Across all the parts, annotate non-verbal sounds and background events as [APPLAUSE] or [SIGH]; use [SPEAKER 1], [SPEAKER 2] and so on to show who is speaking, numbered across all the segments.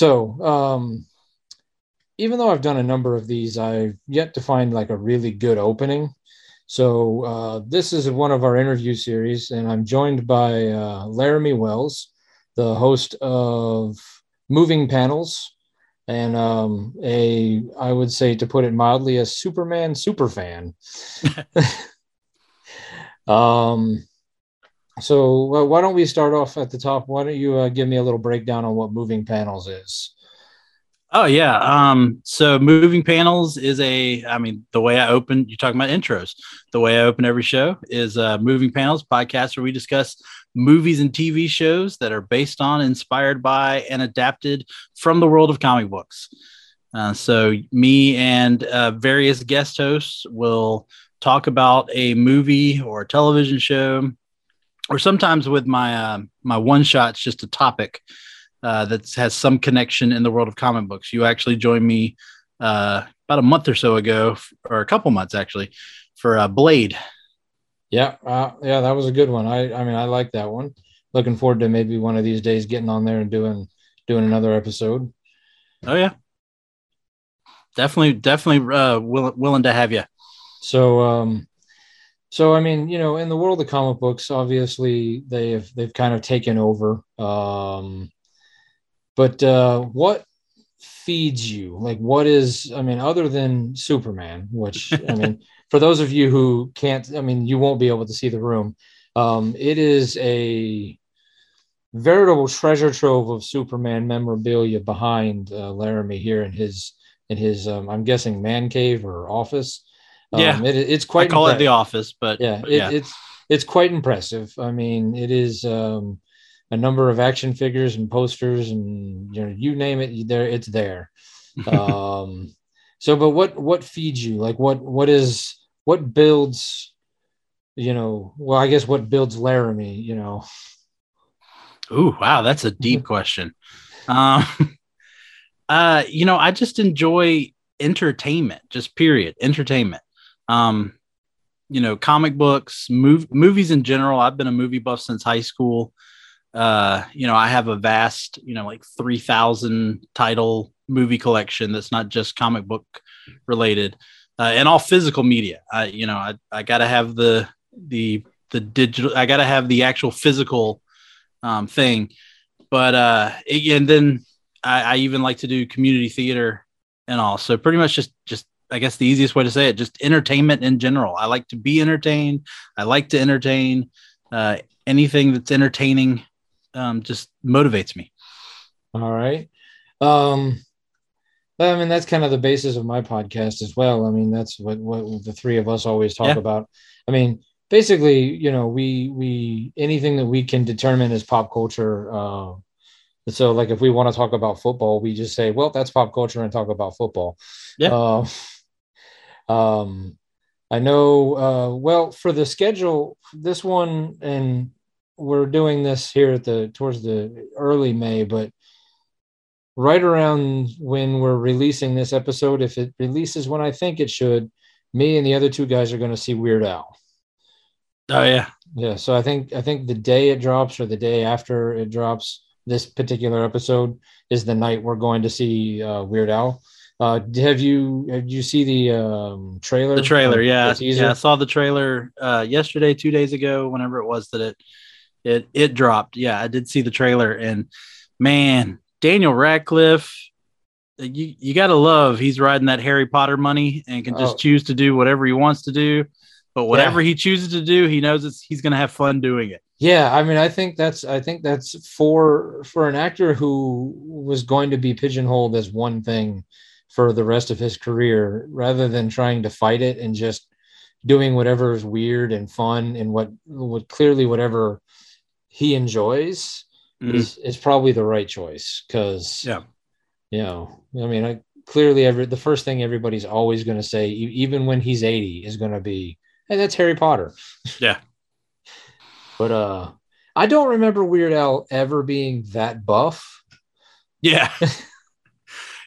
[SPEAKER 1] So, um, even though I've done a number of these, I've yet to find like a really good opening. So, uh, this is one of our interview series, and I'm joined by uh, Laramie Wells, the host of Moving Panels, and um, a, I would say, to put it mildly, a Superman super fan. [LAUGHS] [LAUGHS] um, so uh, why don't we start off at the top? Why don't you uh, give me a little breakdown on what moving panels is?
[SPEAKER 2] Oh yeah. Um, so moving panels is a, I mean, the way I open, you're talking about intros. The way I open every show is uh, moving panels podcast where we discuss movies and TV shows that are based on, inspired by, and adapted from the world of comic books. Uh, so me and uh, various guest hosts will talk about a movie or a television show or sometimes with my uh, my one shots, just a topic uh, that has some connection in the world of comic books. You actually joined me uh, about a month or so ago, or a couple months actually, for uh, Blade.
[SPEAKER 1] Yeah, uh, yeah, that was a good one. I I mean, I like that one. Looking forward to maybe one of these days getting on there and doing doing another episode.
[SPEAKER 2] Oh yeah, definitely, definitely uh, willing willing to have you.
[SPEAKER 1] So um, so I mean, you know, in the world of comic books, obviously they've they've kind of taken over. Um, but uh, what feeds you? Like, what is? I mean, other than Superman, which I mean, [LAUGHS] for those of you who can't, I mean, you won't be able to see the room. Um, it is a veritable treasure trove of Superman memorabilia behind uh, Laramie here in his in his um, I'm guessing man cave or office.
[SPEAKER 2] Yeah,
[SPEAKER 1] um, it, it's quite.
[SPEAKER 2] I call it the office, but
[SPEAKER 1] yeah,
[SPEAKER 2] but
[SPEAKER 1] it, it's it's quite impressive. I mean, it is um, a number of action figures and posters, and you know, you name it, there it's there. [LAUGHS] um, so, but what what feeds you? Like, what what is what builds? You know, well, I guess what builds Laramie. You know.
[SPEAKER 2] Ooh, wow, that's a deep [LAUGHS] question. Um, [LAUGHS] uh, you know, I just enjoy entertainment, just period, entertainment um, you know, comic books, mov- movies in general. I've been a movie buff since high school. Uh, you know, I have a vast, you know, like 3,000 title movie collection that's not just comic book related uh, and all physical media. I, you know, I, I got to have the, the, the digital, I got to have the actual physical um, thing. But, uh, and then I, I even like to do community theater and all. So pretty much just, just I guess the easiest way to say it, just entertainment in general. I like to be entertained. I like to entertain. Uh, anything that's entertaining um, just motivates me.
[SPEAKER 1] All right. Um, I mean, that's kind of the basis of my podcast as well. I mean, that's what, what the three of us always talk yeah. about. I mean, basically, you know, we, we, anything that we can determine is pop culture, uh, so like if we want to talk about football, we just say, well, that's pop culture and talk about football.
[SPEAKER 2] Yeah. Uh,
[SPEAKER 1] um, I know, uh, well, for the schedule, this one, and we're doing this here at the towards the early May, but right around when we're releasing this episode, if it releases when I think it should, me and the other two guys are going to see Weird Al.
[SPEAKER 2] Oh yeah,
[SPEAKER 1] yeah. So I think I think the day it drops or the day after it drops, this particular episode is the night we're going to see uh, Weird Al. Uh, have you have you see the um, trailer?
[SPEAKER 2] The trailer, yeah, the yeah. I saw the trailer uh, yesterday, two days ago, whenever it was that it it it dropped. Yeah, I did see the trailer, and man, Daniel Radcliffe, you you gotta love he's riding that Harry Potter money and can just oh. choose to do whatever he wants to do. But whatever yeah. he chooses to do, he knows it's he's gonna have fun doing it.
[SPEAKER 1] Yeah, I mean, I think that's I think that's for for an actor who was going to be pigeonholed as one thing for the rest of his career rather than trying to fight it and just doing whatever is weird and fun and what what clearly whatever he enjoys
[SPEAKER 2] Mhm.
[SPEAKER 1] is is probably the right choice because
[SPEAKER 2] Yeah.
[SPEAKER 1] you know I mean I clearly every the first thing everybody's always going to say even when he's 80 is going to be hey that's Harry Potter [LAUGHS]
[SPEAKER 2] Yeah.
[SPEAKER 1] but uh I don't remember Weird Al ever being that buff
[SPEAKER 2] Yeah. [LAUGHS]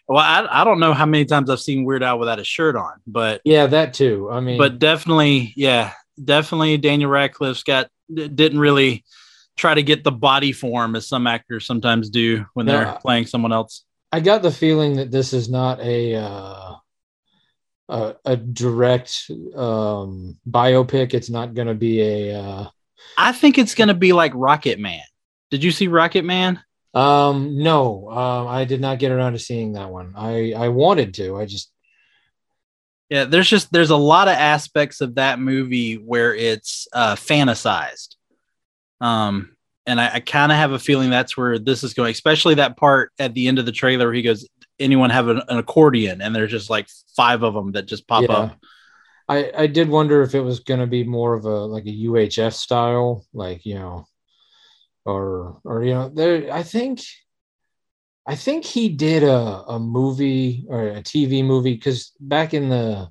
[SPEAKER 2] well, I, I don't know how many times I've seen Weird Al without a shirt on, but
[SPEAKER 1] yeah that too I mean
[SPEAKER 2] but definitely, yeah, definitely Daniel Radcliffe's got didn't really try to get the body form as some actors sometimes do when they're playing someone else.
[SPEAKER 1] I got the feeling that this is not a uh, a, a direct um, biopic. It's not going to be a. Uh,
[SPEAKER 2] I think it's going to be like Rocket Man. Did you see Rocket Man?
[SPEAKER 1] Um, no, um, I did not get around to seeing that one. I I wanted to. I just
[SPEAKER 2] Yeah, there's just there's a lot of aspects of that movie where it's uh, fantasized, um, and I, I kind of have a feeling that's where this is going. Especially that part at the end of the trailer where he goes, "Anyone have an, an accordion?" And there's just like five of them that just pop
[SPEAKER 1] Yeah.
[SPEAKER 2] up.
[SPEAKER 1] I I did wonder if it was going to be more of a like a UHF style, like you know, or or you know, there. I think. I think he did a, a movie or a TV movie because back in the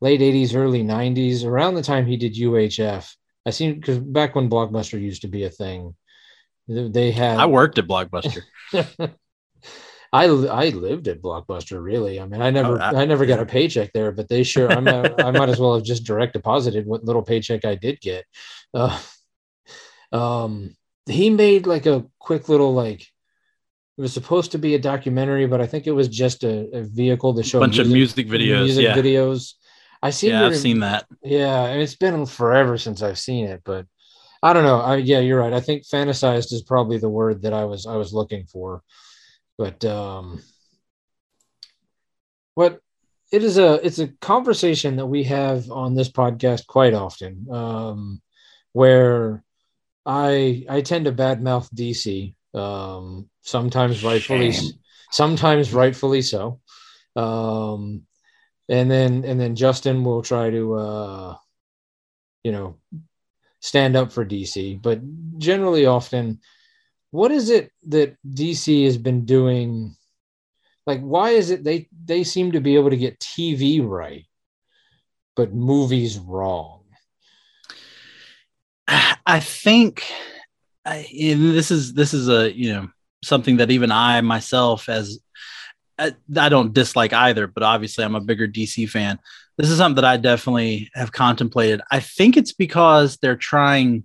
[SPEAKER 1] late 80s, early 90s, around the time he did UHF, I seen because back when Blockbuster used to be a thing, they had
[SPEAKER 2] I worked at Blockbuster. [LAUGHS]
[SPEAKER 1] I I lived at Blockbuster really. I mean, I never
[SPEAKER 2] Oh, I-
[SPEAKER 1] I, never got a paycheck there, but they sure I'm a, I might as well have just direct deposited what little paycheck I did get. Uh, um, he made like a quick little like it was supposed to be a documentary, but I think it was just a, a vehicle to show a
[SPEAKER 2] bunch of music videos.
[SPEAKER 1] music
[SPEAKER 2] yeah,
[SPEAKER 1] videos. I see.
[SPEAKER 2] yeah, I've seen that.
[SPEAKER 1] Yeah, and it's been forever since I've seen it, but I don't know. I, yeah, you're right. I think fantasized is probably the word that I was I was looking for. But um what it is a it's a conversation that we have on this podcast quite often. Um where I I tend to badmouth DC. Um sometimes rightfully
[SPEAKER 2] Shame.
[SPEAKER 1] sometimes rightfully so. Um and then and then Justin will try to uh you know stand up for DC, but generally often what is it that DC has been doing like why is it they they seem to be able to get TV right but movies wrong?
[SPEAKER 2] I think I, this is this is a you know something that even I myself as I, I don't dislike either, but obviously I'm a bigger DC fan. This is something that I definitely have contemplated. I think it's because they're trying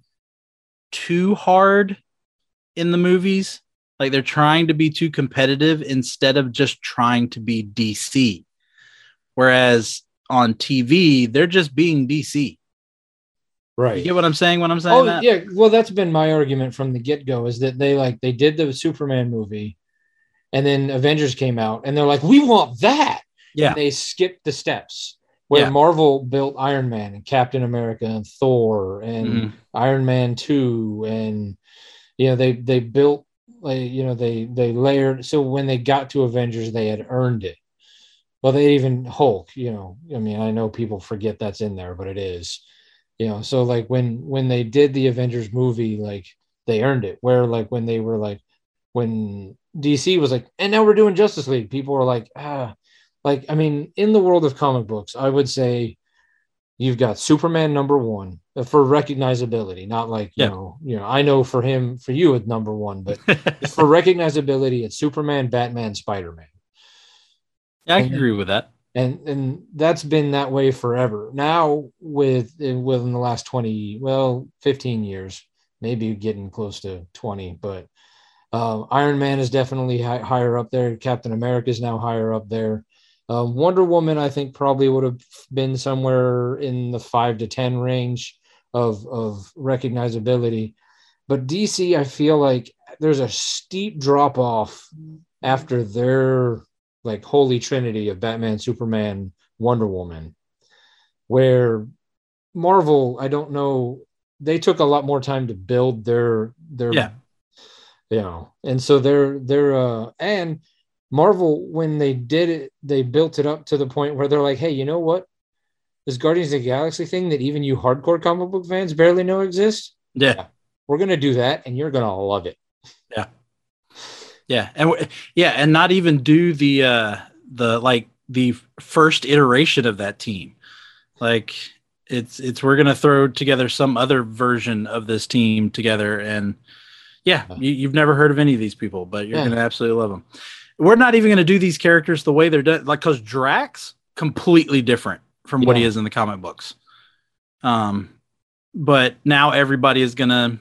[SPEAKER 2] too hard in the movies. Like they're trying to be too competitive instead of just trying to be DC. Whereas on TV, they're just being DC.
[SPEAKER 1] Right.
[SPEAKER 2] You get what I'm saying when I'm saying
[SPEAKER 1] Oh
[SPEAKER 2] that?
[SPEAKER 1] yeah, well that's been my argument from the get-go is that they like they did the Superman movie and then Avengers came out and they're like we want that.
[SPEAKER 2] Yeah.
[SPEAKER 1] And they skipped the steps where
[SPEAKER 2] Yeah.
[SPEAKER 1] Marvel built Iron Man and Captain America and Thor and
[SPEAKER 2] Mhm.
[SPEAKER 1] Iron Man 2 and you know they they built like you know they they layered so when they got to Avengers they had earned it. Well they even Hulk, you know, I mean I know people forget that's in there but it is. You know, so like when when they did the Avengers movie like they earned it where like when they were like when DC was like and now we're doing Justice League people were like ah like I mean in the world of comic books I would say you've got Superman number one uh, for recognizability, not like you
[SPEAKER 2] Yeah.
[SPEAKER 1] know, you know, I know for him, for you, it's number one, but [LAUGHS] for recognizability, it's Superman, Batman, Spider Man,
[SPEAKER 2] Yeah, I can agree with that.
[SPEAKER 1] And and that's been that way forever. Now with within the last twenty, well, fifteen years, maybe getting close to twenty, but um, Iron Man is definitely hi- higher up there. Captain America is now higher up there. Uh, Wonder Woman, I think, probably would have been somewhere in the five to ten range of of recognizability. But DC, I feel like there's a steep drop off after their like holy trinity of Batman, Superman, Wonder Woman, where Marvel, I don't know, they took a lot more time to build their their
[SPEAKER 2] Yeah.
[SPEAKER 1] you know, and so they're they're uh and Marvel when they did it, they built it up to the point where they're like, hey, you know what? this Guardians of the Galaxy thing that even you hardcore comic book fans barely know exists.
[SPEAKER 2] Yeah.
[SPEAKER 1] We're gonna do that, and you're gonna love it.
[SPEAKER 2] Yeah. Yeah, and yeah, and not even do the uh the like the first iteration of that team. Like it's it's we're gonna throw together some other version of this team together, and yeah, you, you've never heard of any of these people, but you're
[SPEAKER 1] Yeah.
[SPEAKER 2] gonna absolutely love them. We're not even gonna do these characters the way they're done, like because Drax completely different from what he is in the comic books. Um, but now everybody is gonna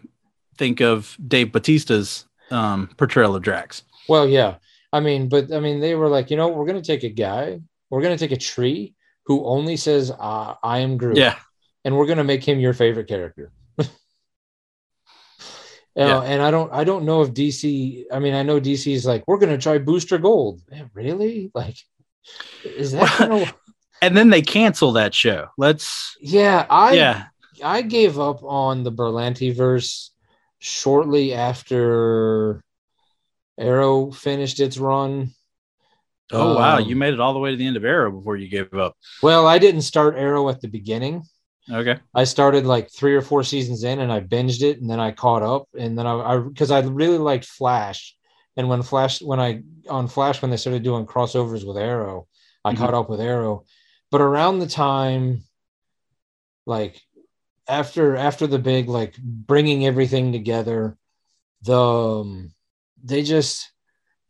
[SPEAKER 2] think of Dave Bautista's um, portrayal of Drax.
[SPEAKER 1] Well, yeah. I mean, but I mean, they were like, you know, we're gonna take a guy, we're gonna take a tree who only says, uh, "I am Groot,"
[SPEAKER 2] Yeah,
[SPEAKER 1] and we're gonna make him your favorite character. [LAUGHS] Know,
[SPEAKER 2] Yeah.
[SPEAKER 1] and I don't, I don't know if DC. I mean, I know DC is like, we're gonna try Booster Gold. Man, really? Like, is that? [LAUGHS] Gonna...
[SPEAKER 2] and then they cancel that show. Let's
[SPEAKER 1] yeah, I
[SPEAKER 2] yeah
[SPEAKER 1] I gave up on the Berlanti verse shortly after Arrow finished its run.
[SPEAKER 2] Oh wow,
[SPEAKER 1] Um,
[SPEAKER 2] you made it all the way to the end of Arrow before you gave up.
[SPEAKER 1] Well, I didn't start Arrow at the beginning.
[SPEAKER 2] Okay.
[SPEAKER 1] I started like three or four seasons in, and I binged it, and then I caught up, and then I because I, really liked Flash, and when Flash when I on Flash when they started doing crossovers with Arrow, I
[SPEAKER 2] Mhm.
[SPEAKER 1] caught up with Arrow, but around the time, like after after the big like bringing everything together, the um, they just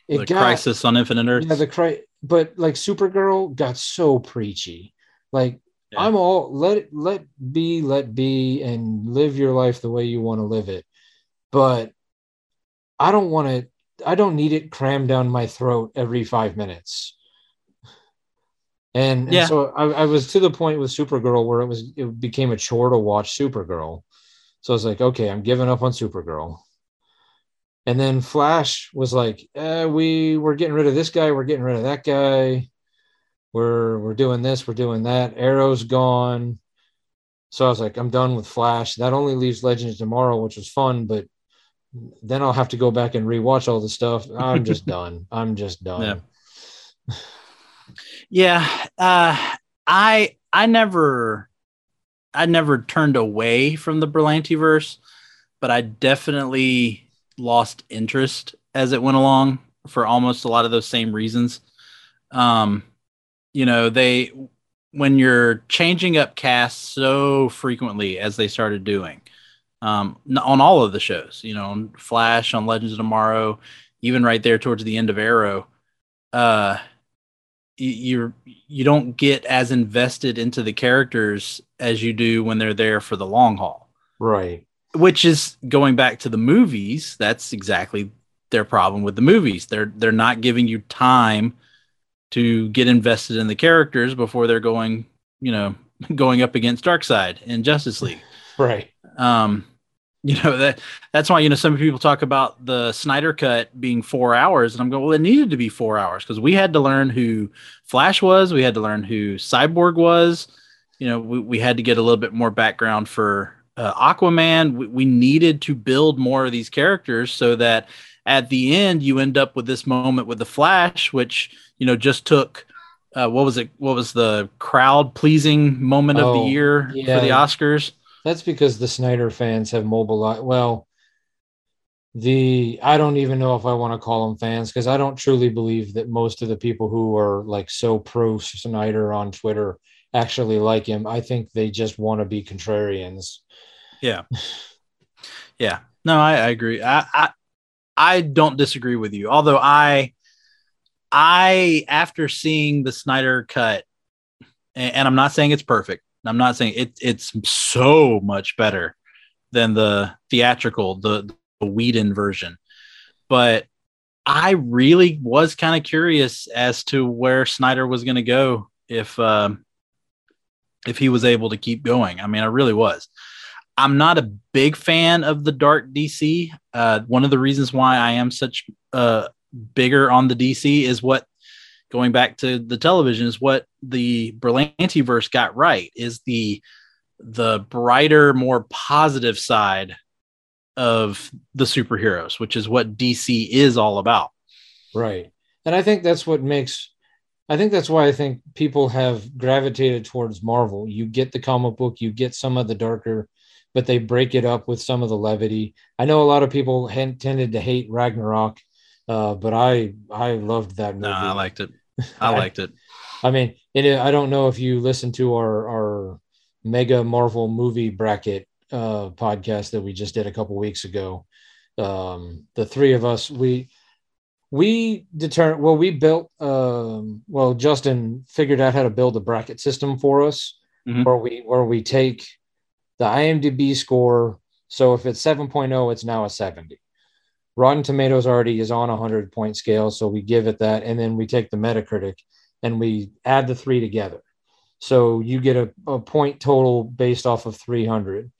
[SPEAKER 1] it
[SPEAKER 2] the
[SPEAKER 1] got
[SPEAKER 2] Crisis on Infinite Earth.
[SPEAKER 1] yeah the cri- but like Supergirl got so preachy, like.
[SPEAKER 2] Yeah.
[SPEAKER 1] I'm all let let be, let be, and live your life the way you want to live it. But I don't want to. I don't need it crammed down my throat every five minutes. And, and
[SPEAKER 2] Yeah.
[SPEAKER 1] so I, I was to the point with Supergirl where it was it became a chore to watch Supergirl. So I was like, okay, I'm giving up on Supergirl. And then Flash was like, eh, we we're getting rid of this guy, we're getting rid of that guy we're we're doing this, we're doing that. Arrow's gone. So I was like, I'm done with Flash. That only leaves Legends tomorrow, which was fun, but then I'll have to go back and rewatch all the stuff. I'm just [LAUGHS] done. I'm just done.
[SPEAKER 2] Yeah. [LAUGHS] Yeah, uh, I I never I never turned away from the Berlanti but I definitely lost interest as it went along for almost a lot of those same reasons. Um, you know, they when you're changing up casts so frequently as they started doing um, on all of the shows, you know, on Flash, on Legends of Tomorrow, even right there towards the end of Arrow, uh, you're you don't get as invested into the characters as you do when they're there for the long haul
[SPEAKER 1] Right.
[SPEAKER 2] which is going back to the movies that's exactly their problem with the movies they're they're not giving you time to get invested in the characters before they're going you know [LAUGHS] going up against Darkseid in Justice League
[SPEAKER 1] Right.
[SPEAKER 2] um you know that that's why you know some people talk about the Snyder cut being 4 hours and I'm going well it needed to be 4 hours because we had to learn who Flash was we had to learn who Cyborg was. You know we, we had to get a little bit more background for uh, Aquaman. We, we needed to build more of these characters so that at the end you end up with this moment with the Flash which you know just took uh, what was it what was the crowd pleasing moment of
[SPEAKER 1] Oh,
[SPEAKER 2] the year
[SPEAKER 1] yeah.
[SPEAKER 2] for the Oscars
[SPEAKER 1] That's because the Snyder fans have mobilized. Well, the I don't even know if I want to call them fans because I don't truly believe that most of the people who are like so pro Snyder on Twitter actually like him. I think they just want to be contrarians.
[SPEAKER 2] Yeah. Yeah. No, I, I agree. I, I I don't disagree with you. Although I I after seeing the Snyder cut, and, and I'm not saying it's perfect. I'm not saying it it's so much better than the theatrical, the, the Whedon version. But I really was kind of curious as to where Snyder was going to go if um, if he was able to keep going. I mean, I really was. I'm not a big fan of the dark DC. Uh, one of the reasons why I am such uh, bigger on the DC is what going back to the television is what the Berlanti verse got right is the the brighter, more positive side of the superheroes, which is what DC is all about.
[SPEAKER 1] Right. And I think that's what makes I think that's why I think people have gravitated towards Marvel. You get the comic book, you get some of the darker, but they break it up with some of the levity. I know a lot of people had, tended to hate Ragnarok, uh, but I I loved that movie.
[SPEAKER 2] No, I liked it. I liked it.
[SPEAKER 1] I mean, it, I don't know if you listened to our our mega Marvel movie bracket uh, podcast that we just did a couple weeks ago. Um, the three of us, we we determined. Well, we built. Um, well, Justin figured out how to build a bracket system for us,
[SPEAKER 2] Mhm.
[SPEAKER 1] where we where we take the IMDb score. So if it's 7.0, it's now a 70. Rotten Tomatoes already is on a 100 point scale, so we give it that, and then we take the Metacritic and we add the three together. So you get a, a point total based off of 300,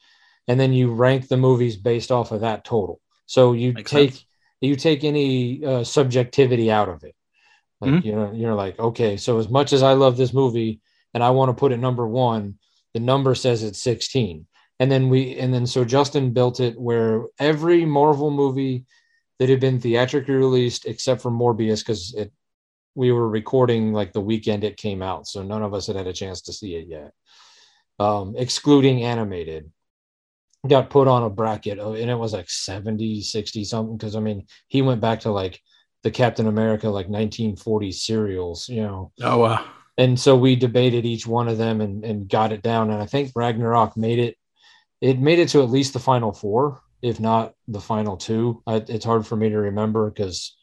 [SPEAKER 1] and then you rank the movies based off of that total. So you
[SPEAKER 2] Makes
[SPEAKER 1] take
[SPEAKER 2] sense.
[SPEAKER 1] you take any uh, subjectivity out of it. Like
[SPEAKER 2] Mhm.
[SPEAKER 1] you know, you're like, okay, so as much as I love this movie and I want to put it number one, the number says it's 16. And then we and then so Justin built it where every Marvel movie that had been theatrically released except for Morbius, because it we were recording like the weekend it came out, so none of us had had a chance to see it yet. Um, excluding animated, got put on a bracket, oh, and it was like 70, 60 something. Because I mean, he went back to like the Captain America like 1940 serials, you know.
[SPEAKER 2] Oh wow.
[SPEAKER 1] And so we debated each one of them and, and got it down. And I think Ragnarok made it. It made it to at least the final four, if not the final two. I, it's hard for me to remember because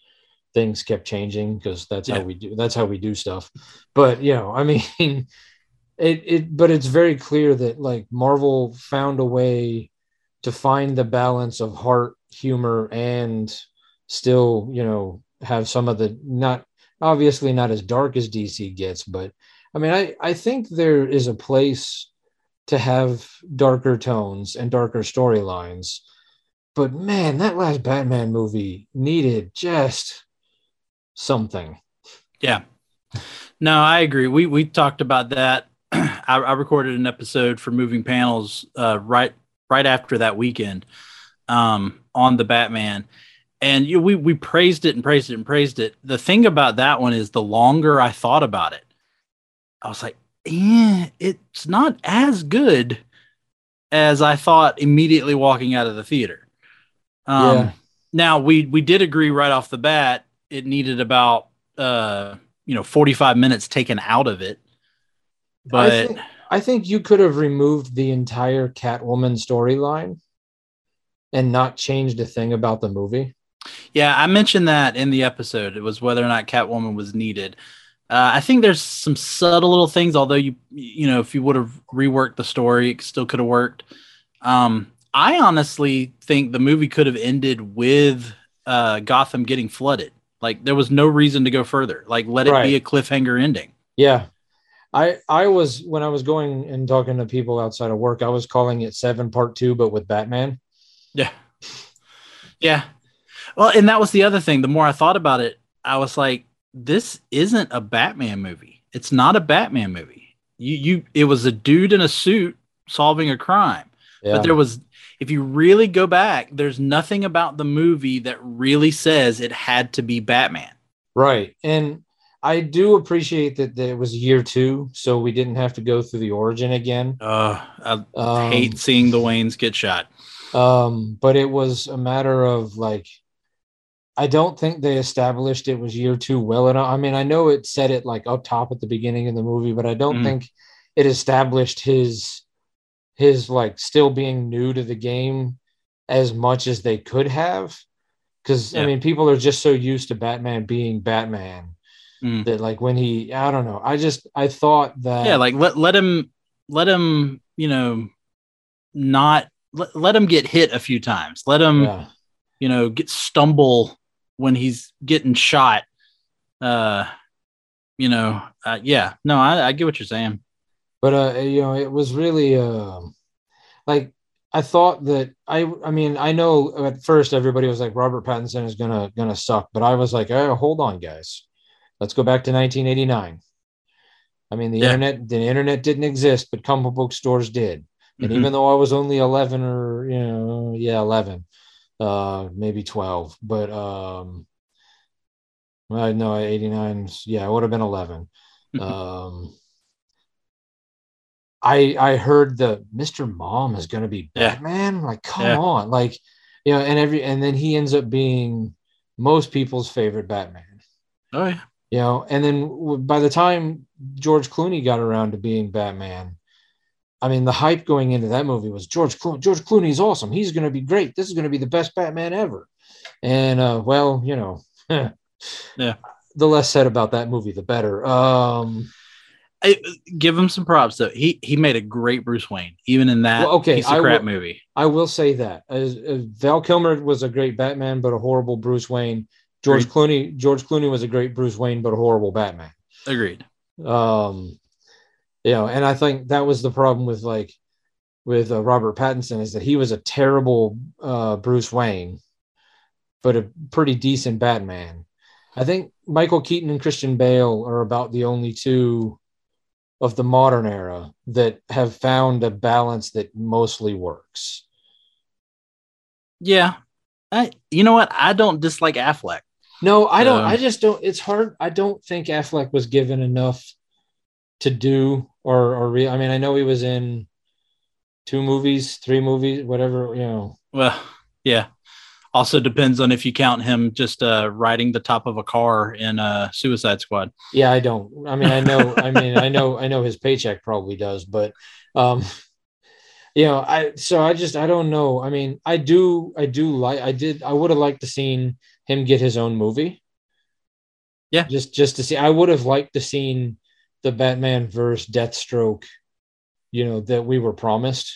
[SPEAKER 1] things kept changing because that's
[SPEAKER 2] Yeah.
[SPEAKER 1] how we do. That's how we do stuff. But you know, I [LAUGHS] mean, it it. But it's very clear that like Marvel found a way to find the balance of heart, humor, and still, you know, have some of the not obviously not as dark as DC gets, but I mean, I, I think there is a place to have darker tones and darker storylines. But man, that last Batman movie needed just something.
[SPEAKER 2] Yeah. No, I agree. We we talked about that. [CLEARS THROAT] I, I recorded an episode for Moving Panels uh, right right after that weekend um, on the Batman, and you, we we praised it and praised it and praised it. The thing about that one is, the longer I thought about it, I was like, eh, it's not as good as I thought immediately walking out of the theater. Um,
[SPEAKER 1] Yeah.
[SPEAKER 2] Now we we did agree right off the bat. It needed about uh you know 45 minutes taken out of it. But
[SPEAKER 1] I think, I think you could have removed the entire Catwoman storyline and not changed a thing about the movie.
[SPEAKER 2] yeah, I mentioned that in the episode. It was whether or not Catwoman was needed. Uh, I think there's some subtle little things, although you you know if you would have reworked the story, it still could have worked. Um, I honestly think the movie could have ended with uh, Gotham getting flooded. Like there was no reason to go further. Like let it be a cliffhanger ending.
[SPEAKER 1] Yeah. I I was when I was going and talking to people outside of work, I was calling it seven part two, but with Batman.
[SPEAKER 2] Yeah. Yeah. Well, and that was the other thing. The more I thought about it, I was like, this isn't a Batman movie. It's not a Batman movie. You you it was a dude in a suit solving a crime.
[SPEAKER 1] Yeah.
[SPEAKER 2] But there was if you really go back, there's nothing about the movie that really says it had to be Batman.
[SPEAKER 1] right. And I do appreciate that, that it was year two, so we didn't have to go through the origin again.
[SPEAKER 2] Uh I
[SPEAKER 1] Um,
[SPEAKER 2] hate seeing the Waynes get shot.
[SPEAKER 1] um, but it was a matter of like I don't think they established it was year two well enough. I mean, I know it said it like up top at the beginning of the movie, but I don't
[SPEAKER 2] Mhm.
[SPEAKER 1] think it established his his like still being new to the game as much as they could have. Because I mean, people are just so used to Batman being Batman
[SPEAKER 2] Mm.
[SPEAKER 1] that like when he, I don't know. I just I thought that
[SPEAKER 2] yeah like let, let him let him you know not let, let him get hit a few times let him
[SPEAKER 1] yeah.
[SPEAKER 2] you know get stumble when he's getting shot uh you know uh, yeah no I, I get what you're saying
[SPEAKER 1] but uh you know it was really um like i thought that i i mean i know at first everybody was like robert pattinson is gonna gonna suck but i was like oh hold on guys let's go back to 1989 i mean the
[SPEAKER 2] Yeah.
[SPEAKER 1] internet the internet didn't exist but comic book stores did and
[SPEAKER 2] Mhm.
[SPEAKER 1] even though i was only 11 or you know yeah 11 uh maybe 12 but um Well, no, 89. Yeah, I would have been 11. um, I I heard the Mr. Mom is going to be
[SPEAKER 2] Yeah.
[SPEAKER 1] Batman. Like, come
[SPEAKER 2] Yeah.
[SPEAKER 1] on, like you know, and every and then he ends up being most people's favorite Batman.
[SPEAKER 2] Oh yeah.
[SPEAKER 1] You know, and then by the time George Clooney got around to being Batman, I mean, the hype going into that movie was George Clooney. George Clooney's awesome. He's going to be great. This is going to be the best Batman ever. And uh, well, you know, [LAUGHS]
[SPEAKER 2] Yeah.
[SPEAKER 1] The less said about that movie, the better. Um,
[SPEAKER 2] I, give him some props though. He he made a great Bruce Wayne, even in that
[SPEAKER 1] Well, okay,
[SPEAKER 2] piece of
[SPEAKER 1] I
[SPEAKER 2] crap
[SPEAKER 1] will-
[SPEAKER 2] movie.
[SPEAKER 1] I will say that As, as Val Kilmer was a great Batman, but a horrible Bruce Wayne. George Clooney, George Clooney was a great Bruce Wayne, but a horrible Batman.
[SPEAKER 2] Agreed.
[SPEAKER 1] Um, you know, and I think that was the problem with like with uh, Robert Pattinson is that he was a terrible uh, Bruce Wayne, but a pretty decent Batman. I think Michael Keaton and Christian Bale are about the only two of the modern era that have found a balance that mostly works.
[SPEAKER 2] Yeah. I, you know what? I don't dislike Affleck.
[SPEAKER 1] No, I don't.
[SPEAKER 2] Um,
[SPEAKER 1] I just don't. It's hard. I don't think Affleck was given enough to do, or or re, I mean, I know he was in two movies, three movies, whatever. You know,
[SPEAKER 2] Well, yeah. Also depends on if you count him just uh, riding the top of a car in uh, Suicide Squad.
[SPEAKER 1] yeah, I don't. I mean, I know. I mean, I [LAUGHS] know. I know his paycheck probably does, but um, you know, I so I just I don't know. I mean, I do. I do like. I did. I would have liked to seen him get his own movie.
[SPEAKER 2] Yeah.
[SPEAKER 1] just just to see. I would have liked to seen the Batman versus Deathstroke. You know that we were promised.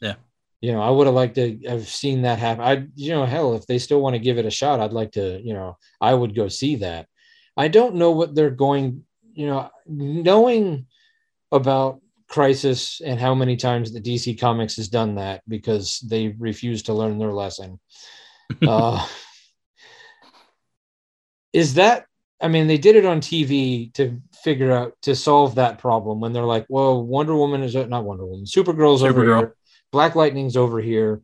[SPEAKER 2] Yeah.
[SPEAKER 1] You know, I would have liked to have seen that happen. I, you know, hell, if they still want to give it a shot, I'd like to. You know, I would go see that. I don't know what they're going. You know, knowing about Crisis and how many times the DC Comics has done that because they refuse to learn their lesson. [LAUGHS] uh, is that? I mean, they did it on TV to figure out to solve that problem when they're like, "Well, Wonder Woman is not Wonder Woman. Supergirl's over
[SPEAKER 2] Supergirl.
[SPEAKER 1] here. Black Lightning's over here.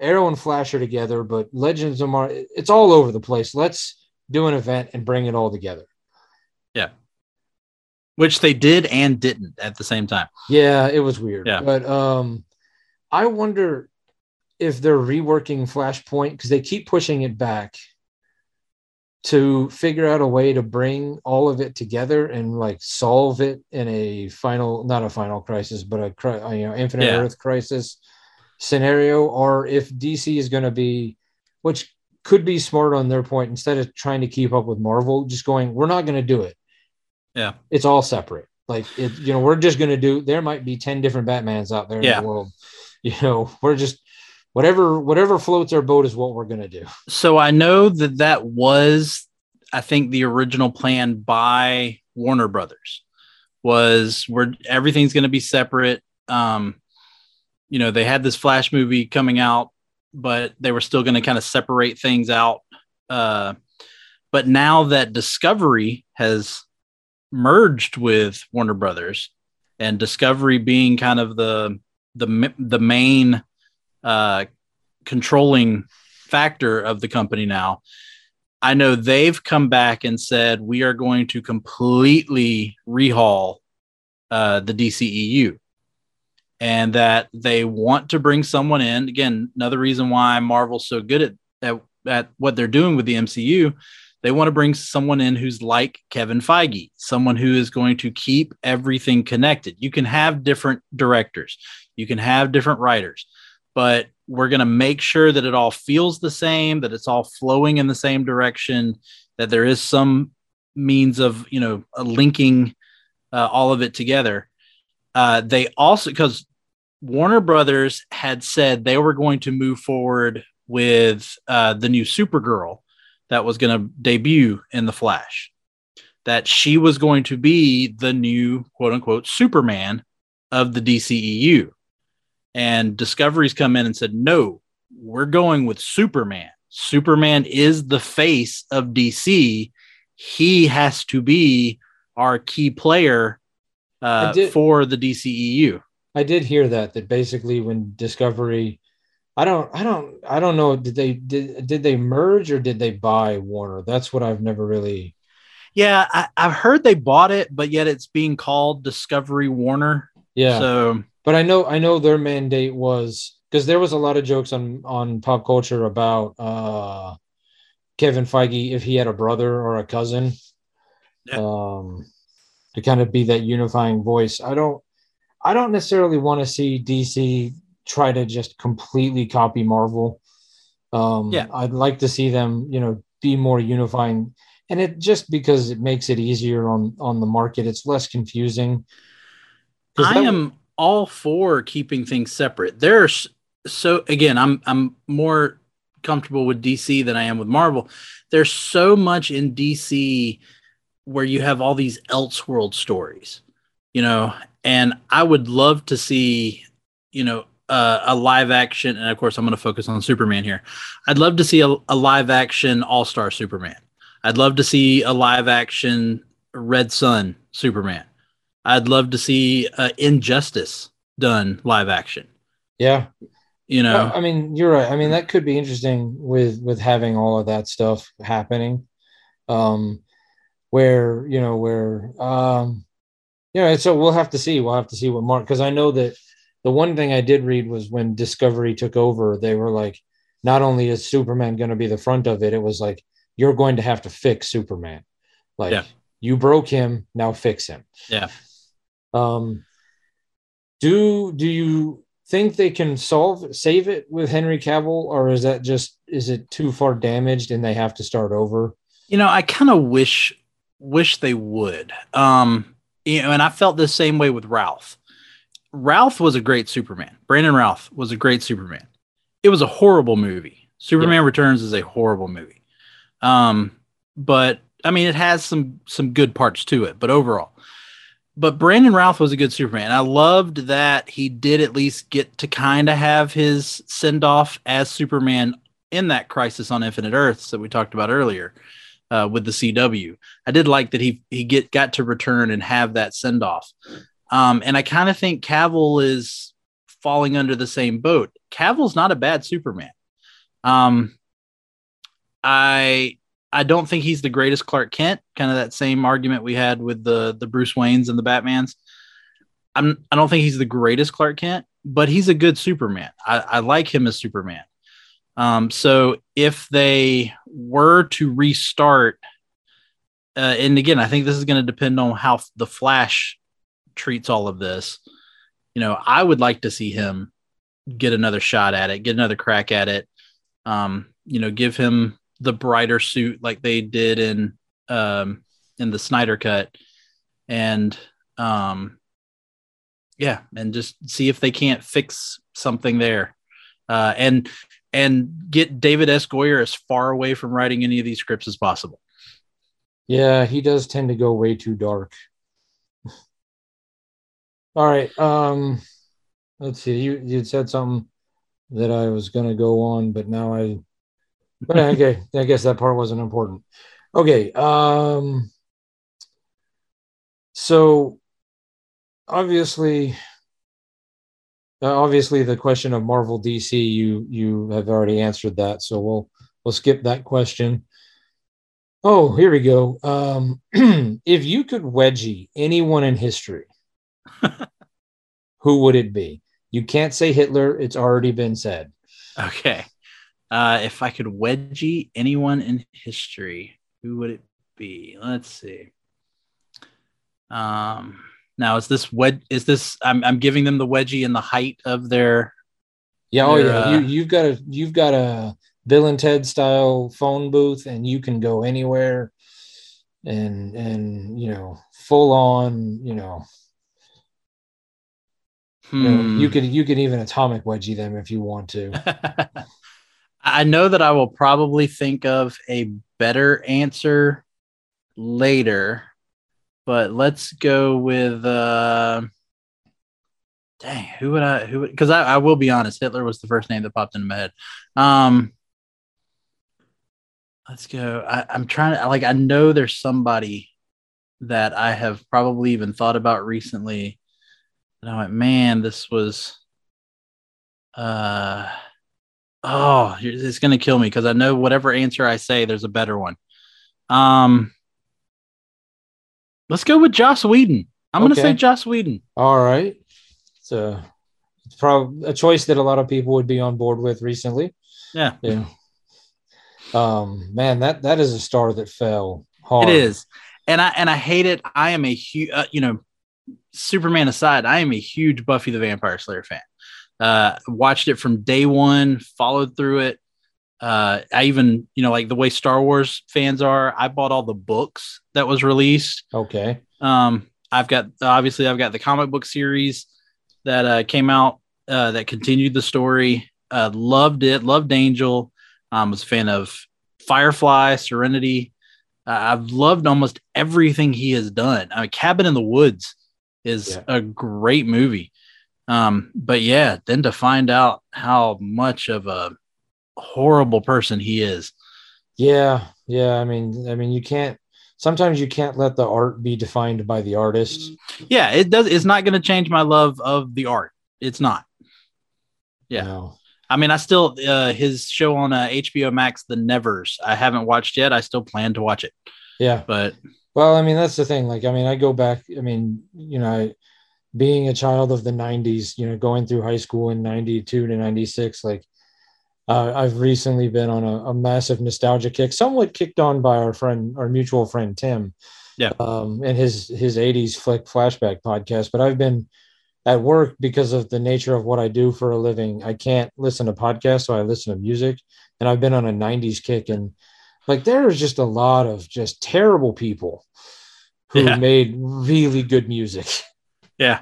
[SPEAKER 1] Arrow and Flash are together, but Legends of Mar it's all over the place. Let's do an event and bring it all together." Yeah.
[SPEAKER 2] Which they did and didn't at the same time.
[SPEAKER 1] Yeah, it was weird.
[SPEAKER 2] Yeah.
[SPEAKER 1] But um I wonder if they're reworking Flashpoint because they keep pushing it back to figure out a way to bring all of it together and like solve it in a final not a final crisis but a uh, you know infinite
[SPEAKER 2] Yeah.
[SPEAKER 1] earth crisis scenario or if DC is going to be which could be smart on their point instead of trying to keep up with Marvel just going we're not going to do it
[SPEAKER 2] Yeah.
[SPEAKER 1] it's all separate. Like it, you know, we're just gonna do. There might be ten different Batmans out there in the world. You know, we're just whatever whatever floats our boat is what we're gonna do.
[SPEAKER 2] So I know that that was, I think, the original plan by Warner Brothers was where everything's going to be separate. Um, you know, they had this Flash movie coming out, but they were still going to kind of separate things out. Uh, but now that Discovery has merged with Warner Brothers, and Discovery being kind of the the the main uh, controlling factor of the company now. I know they've come back and said we are going to completely rehaul uh, the DCEU, and that they want to bring someone in. Again, another reason why Marvel's so good at, at at what they're doing with the MCU. They want to bring someone in who's like Kevin Feige, someone who is going to keep everything connected. You can have different directors, you can have different writers, but we're going to make sure that it all feels the same, that it's all flowing in the same direction, that there is some means of, you know, linking uh, all of it together. Uh, they also, because Warner Brothers had said they were going to move forward with uh, the new Supergirl that was going to debut in The Flash, that she was going to be the new quote unquote Superman of the DCEU. And Discovery's come in and said, no, we're going with Superman. Superman is the face of DC. He has to be our key player uh,
[SPEAKER 1] did-
[SPEAKER 2] for the DCEU.
[SPEAKER 1] I did hear that that basically when Discovery, I don't, I don't, I don't know. Did they did did they merge or did they buy Warner? That's what I've never really.
[SPEAKER 2] Yeah, I, I've heard they bought it, but yet it's being called Discovery Warner.
[SPEAKER 1] Yeah.
[SPEAKER 2] So
[SPEAKER 1] but I know I know their mandate was because there was a lot of jokes on on pop culture about uh Kevin Feige if he had a brother or a cousin.
[SPEAKER 2] Yeah.
[SPEAKER 1] Um to kind of be that unifying voice. I don't I don't necessarily want to see DC try to just completely copy Marvel. Um
[SPEAKER 2] Yeah.
[SPEAKER 1] I'd like to see them, you know, be more unifying and it just because it makes it easier on on the market, it's less confusing.
[SPEAKER 2] I am all for keeping things separate. There's so again, I'm I'm more comfortable with DC than I am with Marvel. There's so much in DC where you have all these Elseworld stories, you know, and I would love to see, you know, uh, a live action, and of course, I'm going to focus on Superman here. I'd love to see a, a live action All Star Superman. I'd love to see a live action Red Sun Superman. I'd love to see uh, Injustice done live action.
[SPEAKER 1] yeah.
[SPEAKER 2] You know,
[SPEAKER 1] Well, I mean, you're right. I mean, that could be interesting with with having all of that stuff happening. Um, where you know where um, you know, so we'll have to see. We'll have to see what Mark because I know that the one thing I did read was when Discovery took over, they were like, not only is Superman going to be the front of it, it was like you're going to have to fix Superman. Like
[SPEAKER 2] Yeah.
[SPEAKER 1] you broke him, now fix him.
[SPEAKER 2] Yeah.
[SPEAKER 1] Um, do do you think they can solve save it with Henry Cavill, or is that just is it too far damaged and they have to start over?
[SPEAKER 2] you know, I kind of wish wish they would. Um, you know, and I felt the same way with Routh. Routh was a great Superman. Brandon Routh was a great Superman. It was a horrible movie. Superman Returns is a horrible movie. Um, but I mean, it has some some good parts to it. But overall, but Brandon Routh was a good Superman. I loved that he did at least get to kind of have his send off as Superman in that Crisis on Infinite Earths that we talked about earlier uh, with the CW. I did like that he he get got to return and have that send off. Um, and I kind of think Cavill is falling under the same boat. Cavill's not a bad Superman. Um, I I don't think he's the greatest Clark Kent. Kind of that same argument we had with the the Bruce Waynes and the Batmans. I'm I don't think he's the greatest Clark Kent, but he's a good Superman. I, I like him as Superman. Um, so if they were to restart, uh, and again, I think this is going to depend on how the Flash treats all of this. You know, I would like to see him get another shot at it, get another crack at it. Um, you know, give him the brighter suit like they did in um, in the Snyder cut, and um, yeah, and just see if they can't fix something there, uh, and and get David S. Goyer as far away from writing any of these scripts as possible.
[SPEAKER 1] Yeah, he does tend to go way too dark. [LAUGHS] All right. Um, let's see. You you said something that I was gonna go on, but now I. But okay, I guess that part wasn't important. Okay. Um. So, obviously, uh, obviously, the question of Marvel DC, you you have already answered that, so we'll we'll skip that question. Oh, here we go. Um, [CLEARS THROAT] if you could wedgie anyone in history, [LAUGHS] who would it be? You can't say Hitler; it's already been said.
[SPEAKER 2] Okay. Uh, if I could wedgie anyone in history, who would it be? Let's see. Um, now is this wed? Is this? I'm I'm giving them the wedgie in the height of their.
[SPEAKER 1] Yeah, oh yeah.
[SPEAKER 2] uh,
[SPEAKER 1] you you've got a you've got a Bill and Ted style phone booth, and you can go anywhere, and and you know full on. You know, you, know,
[SPEAKER 2] Hmm.
[SPEAKER 1] you could you could even atomic wedgie them if you want to. [LAUGHS]
[SPEAKER 2] I know that I will probably think of a better answer later, but let's go with uh dang, who would I who because I, I will be honest, Hitler was the first name that popped into my head. Um let's go. I, I'm trying to like I know there's somebody that I have probably even thought about recently. And I went, man, this was uh oh it's gonna kill me because I know whatever answer I say, there's a better one. Um Let's go with Joss Whedon. I'm going to say Joss Whedon.
[SPEAKER 1] All right. so it's probably a choice that a lot of people would be on board with recently.
[SPEAKER 2] Yeah,
[SPEAKER 1] Yeah. Um, man, that that is a star that fell hard.
[SPEAKER 2] it is. And I and I hate it. I am a huge, uh, you know, Superman aside, I am a huge Buffy the Vampire Slayer fan. Uh, watched it from day one, followed through it. Uh, I even, you know, like the way Star Wars fans are, I bought all the books that was released.
[SPEAKER 1] Okay.
[SPEAKER 2] Um, I've got obviously I've got the comic book series that uh, came out uh, that continued the story. Uh, loved it. Loved Angel. Um, was a fan of Firefly, Serenity. Uh, I've loved almost everything he has done. I mean, Cabin in the Woods is
[SPEAKER 1] Yeah.
[SPEAKER 2] a great movie. Um, but yeah, then to find out how much of a horrible person he is.
[SPEAKER 1] Yeah, yeah. I mean, I mean, you can't. Sometimes you can't let the art be defined by the artist.
[SPEAKER 2] Yeah, it does. It's not going to change my love of the art. It's not. Yeah.
[SPEAKER 1] Know?
[SPEAKER 2] I mean, I still uh, his show on uh, HBO Max, The Nevers. I haven't watched yet. I still plan to watch it,
[SPEAKER 1] Yeah.
[SPEAKER 2] but
[SPEAKER 1] Well, I mean, that's the thing. Like, I mean, I go back. I mean, you know, I, being a child of the '90s, you know, going through high school in '92 to '96, like. Uh, I've recently been on a, a massive nostalgia kick, somewhat kicked on by our friend, our mutual friend Tim,
[SPEAKER 2] Yeah.
[SPEAKER 1] um, and his his '80s flick flashback podcast. But I've been at work because of the nature of what I do for a living. I can't listen to podcasts, so I listen to music, and I've been on a '90s kick, and like there is just a lot of just terrible people who
[SPEAKER 2] Yeah.
[SPEAKER 1] made really good music. [LAUGHS]
[SPEAKER 2] yeah.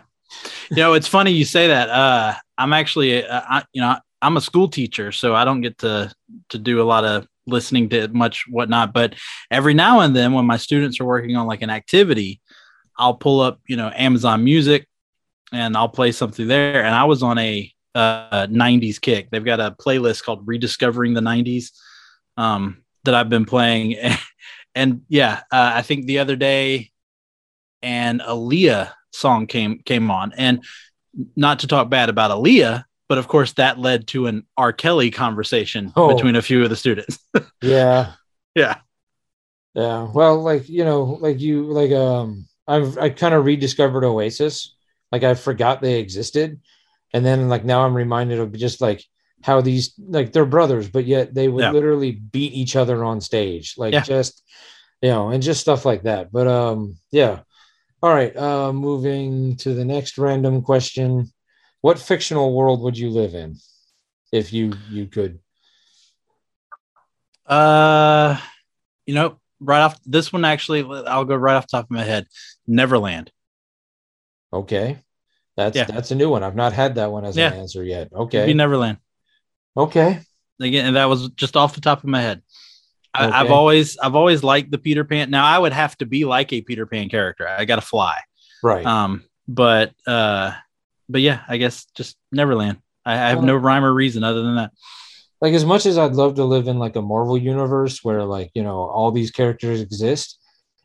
[SPEAKER 2] You know, it's funny you say that. Uh, I'm actually, uh, I, you know, I'm a school teacher, so I don't get to to do a lot of listening to much whatnot. But every now and then, when my students are working on like an activity, I'll pull up, you know, Amazon Music, and I'll play something there. And I was on a uh, 90s kick. They've got a playlist called Rediscovering the 90s um, that I've been playing. [LAUGHS] And, yeah, uh, I think the other day, and Aaliyah song came came on. And not to talk bad about Aaliyah, but of course that led to an R. Kelly conversation
[SPEAKER 1] Oh.
[SPEAKER 2] between a few of the students. [LAUGHS]
[SPEAKER 1] Yeah.
[SPEAKER 2] yeah.
[SPEAKER 1] Yeah. Well, like, you know, like you like um I've I kind of rediscovered Oasis. Like I forgot they existed. And then like now I'm reminded of just like how these like they're brothers, but yet they would
[SPEAKER 2] Yeah.
[SPEAKER 1] literally beat each other on stage. Like
[SPEAKER 2] Yeah.
[SPEAKER 1] just you know, and just stuff like that. But um yeah. All right. Uh moving to the next random question. What fictional world would you live in if you you could?
[SPEAKER 2] Uh, you know, right off this one, actually, I'll go right off the top of my head. Neverland.
[SPEAKER 1] Okay. That's
[SPEAKER 2] Yeah.
[SPEAKER 1] that's a new one. I've not had that one as
[SPEAKER 2] Yeah.
[SPEAKER 1] an answer yet. Okay.
[SPEAKER 2] Neverland.
[SPEAKER 1] Okay.
[SPEAKER 2] Again, and that was just off the top of my head. I, I've always, I've always liked the Peter Pan. Now I would have to be like a Peter Pan character. I got to fly.
[SPEAKER 1] Right.
[SPEAKER 2] Um, but, uh, but yeah, I guess just Neverland. I, I have no rhyme or reason other than that.
[SPEAKER 1] like as much as I'd love to live in like a Marvel universe where like, you know, all these characters exist,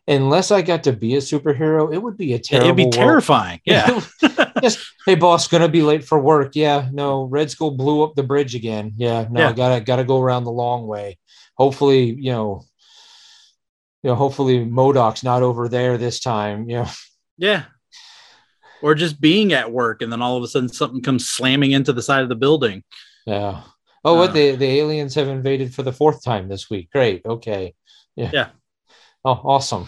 [SPEAKER 1] unless I got to be a superhero, it would be a terrible
[SPEAKER 2] It'd be
[SPEAKER 1] world.
[SPEAKER 2] terrifying. [LAUGHS] Yeah.
[SPEAKER 1] Just hey boss, gonna be late for work. Yeah, no, Red Skull blew up the bridge again. Yeah, no,
[SPEAKER 2] Yeah.
[SPEAKER 1] gotta gotta go around the long way. Hopefully, you know, you know, hopefully MODOK's not over there this time. You know,
[SPEAKER 2] Yeah. Or just being at work and then all of a sudden something comes slamming into the side of the building.
[SPEAKER 1] Yeah. Oh, what
[SPEAKER 2] Uh,
[SPEAKER 1] the the aliens have invaded for the fourth time this week. Great. Okay. Yeah.
[SPEAKER 2] Yeah.
[SPEAKER 1] Oh, awesome.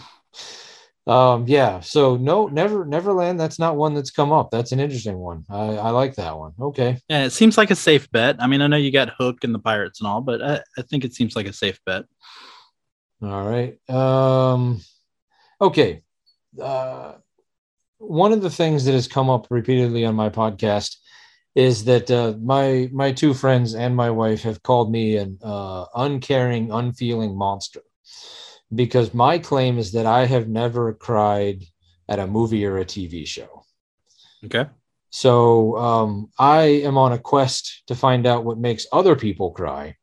[SPEAKER 1] Um, yeah. So no, never Neverland. That's not one that's come up. That's an interesting one. I, I like that one. Okay.
[SPEAKER 2] Yeah, it seems like a safe bet. I mean, I know you got Hook and the Pirates and all, but I, I think it seems like a safe bet.
[SPEAKER 1] All right. Um, okay. Uh, one of the things that has come up repeatedly on my podcast is that uh, my my two friends and my wife have called me an uh, uncaring, unfeeling monster because my claim is that I have never cried at a movie or a TV show.
[SPEAKER 2] Okay.
[SPEAKER 1] So um, I am on a quest to find out what makes other people cry,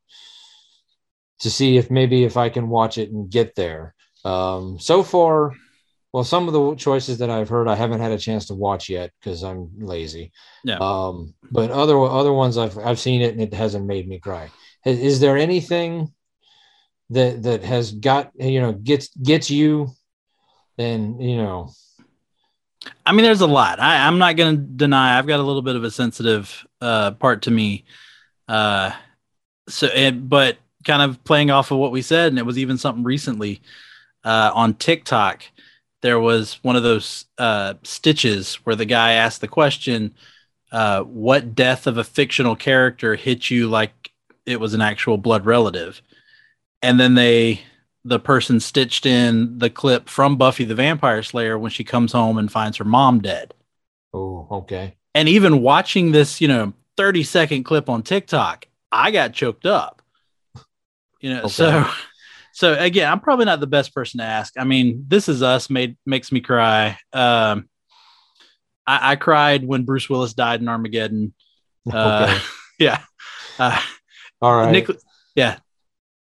[SPEAKER 1] to see if maybe if I can watch it and get there. Um, so far, well, some of the choices that I've heard, I haven't had a chance to watch yet because I'm lazy.
[SPEAKER 2] Yeah.
[SPEAKER 1] Um, but other other ones I've I've seen it and it hasn't made me cry. Is, is there anything that that has got you know gets gets you and you know
[SPEAKER 2] I mean, there's a lot. I, I'm not going to deny. I've got a little bit of a sensitive uh, part to me. Uh, so, but kind of playing off of what we said, and it was even something recently uh, on TikTok. There was one of those uh, stitches where the guy asked the question, uh, "What death of a fictional character hit you like it was an actual blood relative?" And then they the person stitched in the clip from Buffy the Vampire Slayer when she comes home and finds her mom dead.
[SPEAKER 1] Oh, okay.
[SPEAKER 2] And even watching this, you know, 30 second clip on TikTok, I got choked up. You know, okay. so [LAUGHS] so again, I'm probably not the best person to ask. I mean, this is us made makes me cry. Um I, I cried when Bruce Willis died in Armageddon. [LAUGHS] Uh, okay. [LAUGHS] yeah. Uh,
[SPEAKER 1] All right.
[SPEAKER 2] Nick, yeah.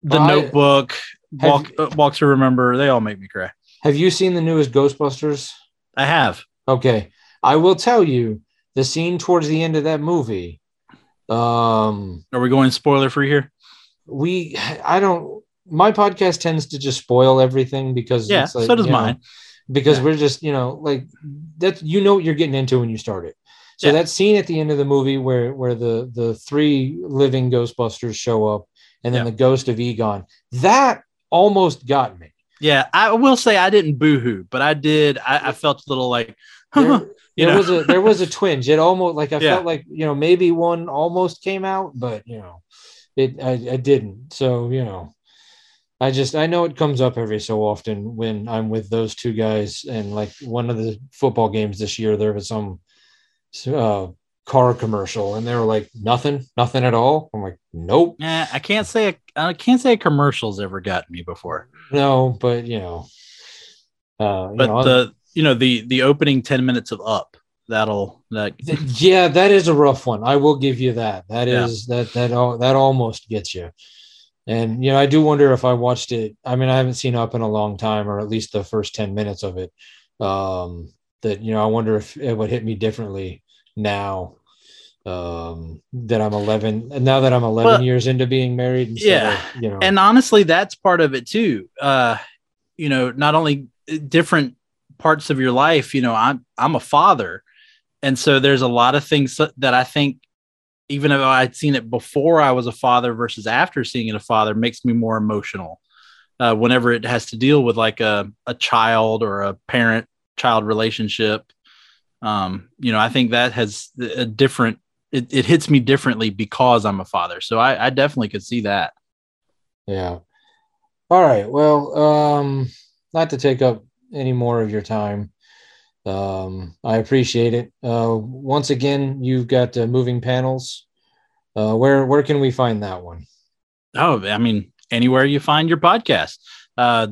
[SPEAKER 2] The well, Notebook, Walk, you, uh, Walk to Remember, they all make me cry.
[SPEAKER 1] Have you seen the newest Ghostbusters?
[SPEAKER 2] I have.
[SPEAKER 1] Okay. I will tell you the scene towards the end of that movie. Um,
[SPEAKER 2] Are we going spoiler free here?
[SPEAKER 1] We, I don't, my podcast tends to just spoil everything because
[SPEAKER 2] yeah, like, so does mine.
[SPEAKER 1] Know, because yeah. we're just, you know, like that, you know what you're getting into when you start it. So yeah. that scene at the end of the movie where where the the three living Ghostbusters show up and then yeah. the ghost of Egon, that almost got me.
[SPEAKER 2] Yeah, I will say I didn't boohoo, but I did. I, I felt a little like, [LAUGHS]
[SPEAKER 1] there, there was a there was a [LAUGHS] twinge. It almost like I yeah. felt like you know maybe one almost came out, but you know, it I, I didn't. So you know, I just I know it comes up every so often when I'm with those two guys, and like one of the football games this year, there was some uh, car commercial and they were like nothing nothing at all? I'm like nope.
[SPEAKER 2] Yeah i can't say a, i can't say a commercial's ever gotten me before.
[SPEAKER 1] No but you know
[SPEAKER 2] uh but you know, the you know the the opening 10 minutes of up that'll that
[SPEAKER 1] yeah that is a rough one. I will give you that. That is yeah. that that that that almost gets you. And you know i do wonder if i watched it i mean i haven't seen up in a long time or at least the first 10 minutes of it. Um that you know i wonder if it would hit me differently now um that i'm 11 and now that i'm 11 well, years into being married
[SPEAKER 2] yeah. of, you know. And honestly that's part of it too. Uh you know not only different parts of your life you know i'm i'm a father. And so there's a lot of things that i think even though i'd seen it before i was a father versus after seeing it a father makes me more emotional uh, whenever it has to deal with like a, a child or a parent child relationship. Um, you know i think that has a different it, it hits me differently because I'm a father. So I, I definitely could see that.
[SPEAKER 1] Yeah. All right. Well, um, not to take up any more of your time. Um, I appreciate it. Uh, once again, you've got uh, moving panels. Uh, where where can we find that one?
[SPEAKER 2] Oh, I mean, anywhere you find your podcast. Uh,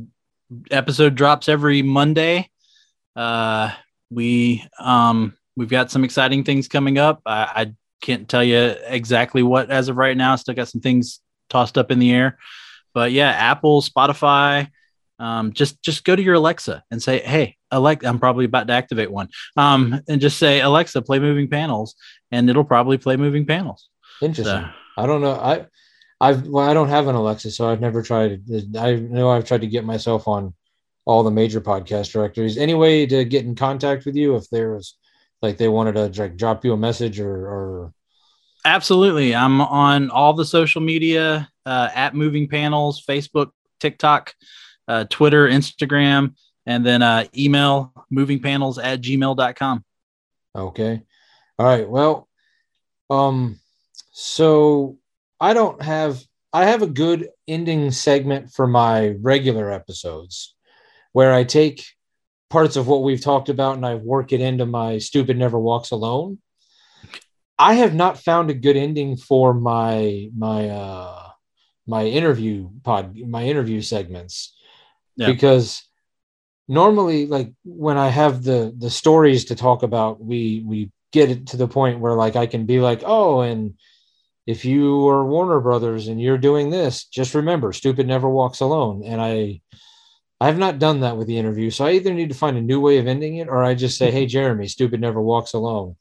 [SPEAKER 2] episode drops every Monday. Uh, we um, we've got some exciting things coming up. I, I can't tell you exactly what as of right now. Still got some things tossed up in the air, but yeah, Apple, Spotify. Um, just just go to your Alexa and say, "Hey, Alexa." I'm probably about to activate one. Um, and just say, "Alexa, play moving panels," and it'll probably play moving panels.
[SPEAKER 1] Interesting. So, I don't know. I I've well, I don't have an Alexa, so I've never tried. I know I've tried to get myself on all the major podcast directories. Any way to get in contact with you if there was like they wanted to like drop you a message or, or...
[SPEAKER 2] absolutely. I'm on all the social media uh, at moving panels facebook tiktok uh, twitter instagram and then uh, email movingpanels at gmail.com
[SPEAKER 1] okay. All right. Well um so i don't have i have a good ending segment for my regular episodes where i take parts of what we've talked about and I work it into my stupid never walks alone. I have not found a good ending for my my uh my interview pod my interview segments yeah. because normally like when I have the the stories to talk about we we get it to the point where like I can be like oh and if you are Warner Brothers and you're doing this just remember stupid never walks alone and I I have not done that with the interview. So I either need to find a new way of ending it or I just say, [LAUGHS] hey, Jeremy, stupid never walks alone.